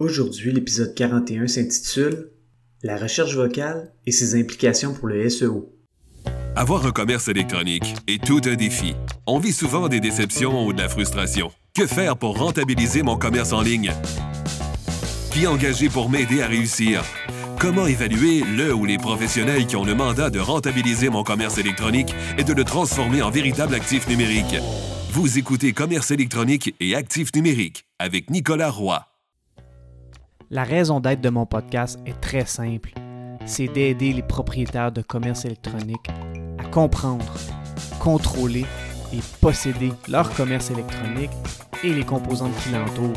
Aujourd'hui, l'épisode 41 s'intitule La recherche vocale et ses implications pour le SEO. Avoir un commerce électronique est tout un défi. On vit souvent des déceptions ou de la frustration. Que faire pour rentabiliser mon commerce en ligne? Qui engager pour m'aider à réussir? Comment évaluer le ou les professionnels qui ont le mandat de rentabiliser mon commerce électronique et de le transformer en véritable actif numérique? Vous écoutez Commerce électronique et actif numérique avec Nicolas Roy. La raison d'être de mon podcast est très simple. C'est d'aider les propriétaires de commerce électronique à comprendre, contrôler et posséder leur commerce électronique et les composantes qui l'entourent.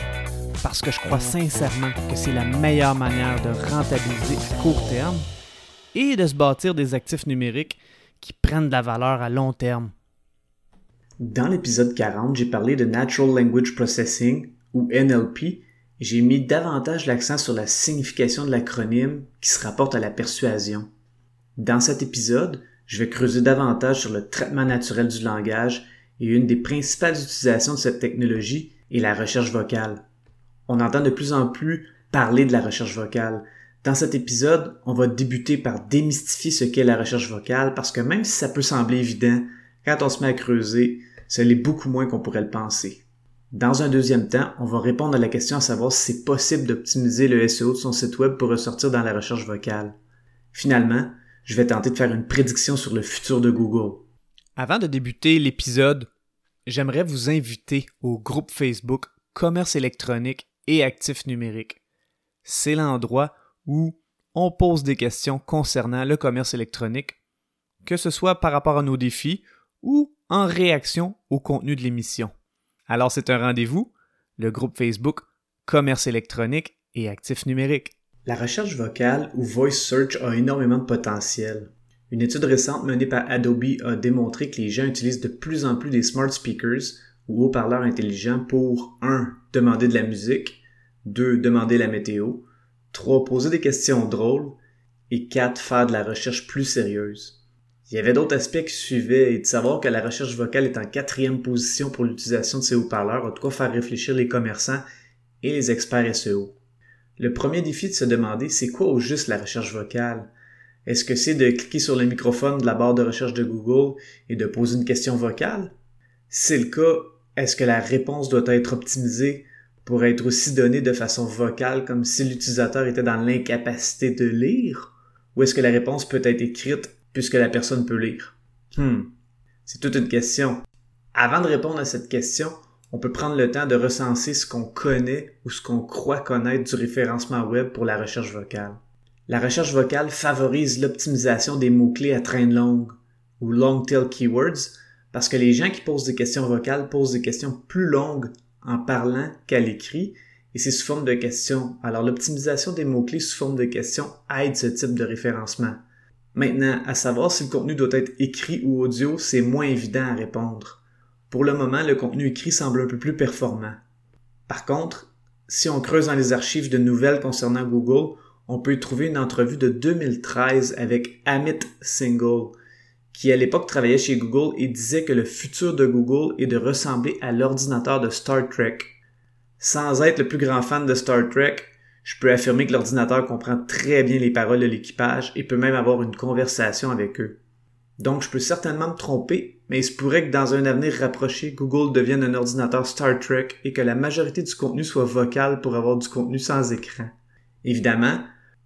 Parce que je crois sincèrement que c'est la meilleure manière de rentabiliser à court terme et de se bâtir des actifs numériques qui prennent de la valeur à long terme. Dans l'épisode 40, j'ai parlé de Natural Language Processing ou NLP j'ai mis davantage l'accent sur la signification de l'acronyme qui se rapporte à la persuasion. Dans cet épisode, je vais creuser davantage sur le traitement naturel du langage et une des principales utilisations de cette technologie est la recherche vocale. On entend de plus en plus parler de la recherche vocale. Dans cet épisode, on va débuter par démystifier ce qu'est la recherche vocale parce que même si ça peut sembler évident, quand on se met à creuser, ça l'est beaucoup moins qu'on pourrait le penser. Dans un deuxième temps, on va répondre à la question à savoir si c'est possible d'optimiser le SEO de son site web pour ressortir dans la recherche vocale. Finalement, je vais tenter de faire une prédiction sur le futur de Google. Avant de débuter l'épisode, j'aimerais vous inviter au groupe Facebook Commerce électronique et actifs numériques. C'est l'endroit où on pose des questions concernant le commerce électronique, que ce soit par rapport à nos défis ou en réaction au contenu de l'émission. Alors c'est un rendez-vous, le groupe Facebook Commerce électronique et actifs numériques. La recherche vocale ou voice search a énormément de potentiel. Une étude récente menée par Adobe a démontré que les gens utilisent de plus en plus des smart speakers ou haut-parleurs intelligents pour 1. demander de la musique, 2. demander la météo, 3. poser des questions drôles et 4. faire de la recherche plus sérieuse. Il y avait d'autres aspects qui suivaient et de savoir que la recherche vocale est en quatrième position pour l'utilisation de ces haut-parleurs a de quoi faire réfléchir les commerçants et les experts SEO. Le premier défi de se demander c'est quoi au juste la recherche vocale? Est-ce que c'est de cliquer sur le microphone de la barre de recherche de Google et de poser une question vocale? Si c'est le cas, est-ce que la réponse doit être optimisée pour être aussi donnée de façon vocale comme si l'utilisateur était dans l'incapacité de lire? Ou est-ce que la réponse peut être écrite puisque la personne peut lire? Hmm, c'est toute une question. Avant de répondre à cette question, on peut prendre le temps de recenser ce qu'on connaît ou ce qu'on croit connaître du référencement web pour la recherche vocale. La recherche vocale favorise l'optimisation des mots-clés à traîne longue ou long tail keywords parce que les gens qui posent des questions vocales posent des questions plus longues en parlant qu'à l'écrit et c'est sous forme de questions. Alors l'optimisation des mots-clés sous forme de questions aide ce type de référencement. Maintenant, à savoir si le contenu doit être écrit ou audio, c'est moins évident à répondre. Pour le moment, le contenu écrit semble un peu plus performant. Par contre, si on creuse dans les archives de nouvelles concernant Google, on peut y trouver une entrevue de 2013 avec Amit Singhal, qui à l'époque travaillait chez Google et disait que le futur de Google est de ressembler à l'ordinateur de Star Trek. Sans être le plus grand fan de Star Trek, je peux affirmer que l'ordinateur comprend très bien les paroles de l'équipage et peut même avoir une conversation avec eux. Donc je peux certainement me tromper, mais il se pourrait que dans un avenir rapproché, Google devienne un ordinateur Star Trek et que la majorité du contenu soit vocal pour avoir du contenu sans écran. Évidemment,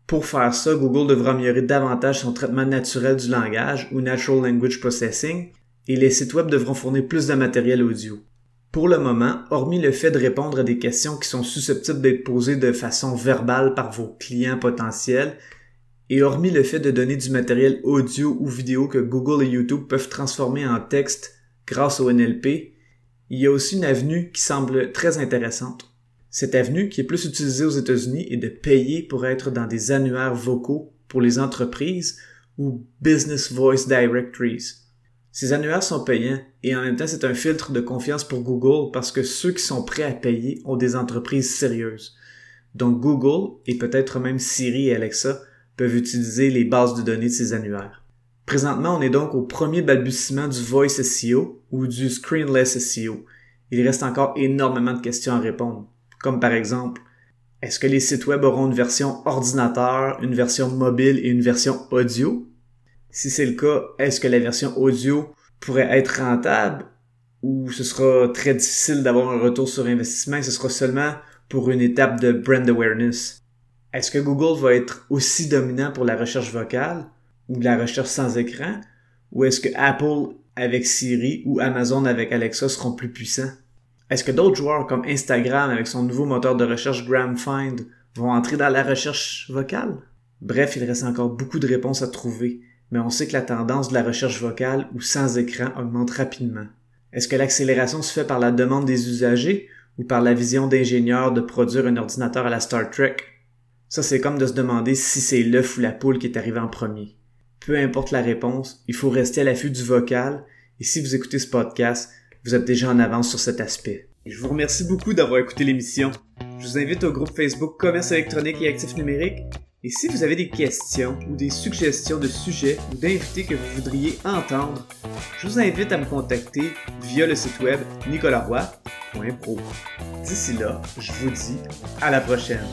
pour faire ça, Google devra améliorer davantage son traitement naturel du langage ou Natural Language Processing, et les sites web devront fournir plus de matériel audio. Pour le moment, hormis le fait de répondre à des questions qui sont susceptibles d'être posées de façon verbale par vos clients potentiels, et hormis le fait de donner du matériel audio ou vidéo que Google et YouTube peuvent transformer en texte grâce au NLP, il y a aussi une avenue qui semble très intéressante. Cette avenue, qui est plus utilisée aux États-Unis, est de payer pour être dans des annuaires vocaux pour les entreprises ou Business Voice Directories. Ces annuaires sont payants et en même temps c'est un filtre de confiance pour Google parce que ceux qui sont prêts à payer ont des entreprises sérieuses. Donc Google et peut-être même Siri et Alexa peuvent utiliser les bases de données de ces annuaires. Présentement, on est donc au premier balbutiement du Voice SEO ou du Screenless SEO. Il reste encore énormément de questions à répondre, comme par exemple Est-ce que les sites web auront une version ordinateur, une version mobile et une version audio? Si c'est le cas, est-ce que la version audio pourrait être rentable ou ce sera très difficile d'avoir un retour sur investissement? Et ce sera seulement pour une étape de brand awareness? Est-ce que Google va être aussi dominant pour la recherche vocale ou la recherche sans écran? Ou est-ce que Apple avec Siri ou Amazon avec Alexa seront plus puissants? Est-ce que d'autres joueurs comme Instagram avec son nouveau moteur de recherche GramFind vont entrer dans la recherche vocale? Bref, il reste encore beaucoup de réponses à trouver, mais on sait que la tendance de la recherche vocale ou sans écran augmente rapidement. Est-ce que l'accélération se fait par la demande des usagers ou par la vision d'ingénieurs de produire un ordinateur à la Star Trek? Ça, c'est comme de se demander si c'est l'œuf ou la poule qui est arrivé en premier. Peu importe la réponse, il faut rester à l'affût du vocal, et si vous écoutez ce podcast, vous êtes déjà en avance sur cet aspect. je vous remercie beaucoup d'avoir écouté l'émission. Je vous invite au groupe Facebook Commerce électronique et actifs numériques. Et si vous avez des questions ou des suggestions de sujets ou d'invités que vous voudriez entendre, je vous invite à me contacter via le site web nicolaroy.pro. D'ici là, je vous dis à la prochaine.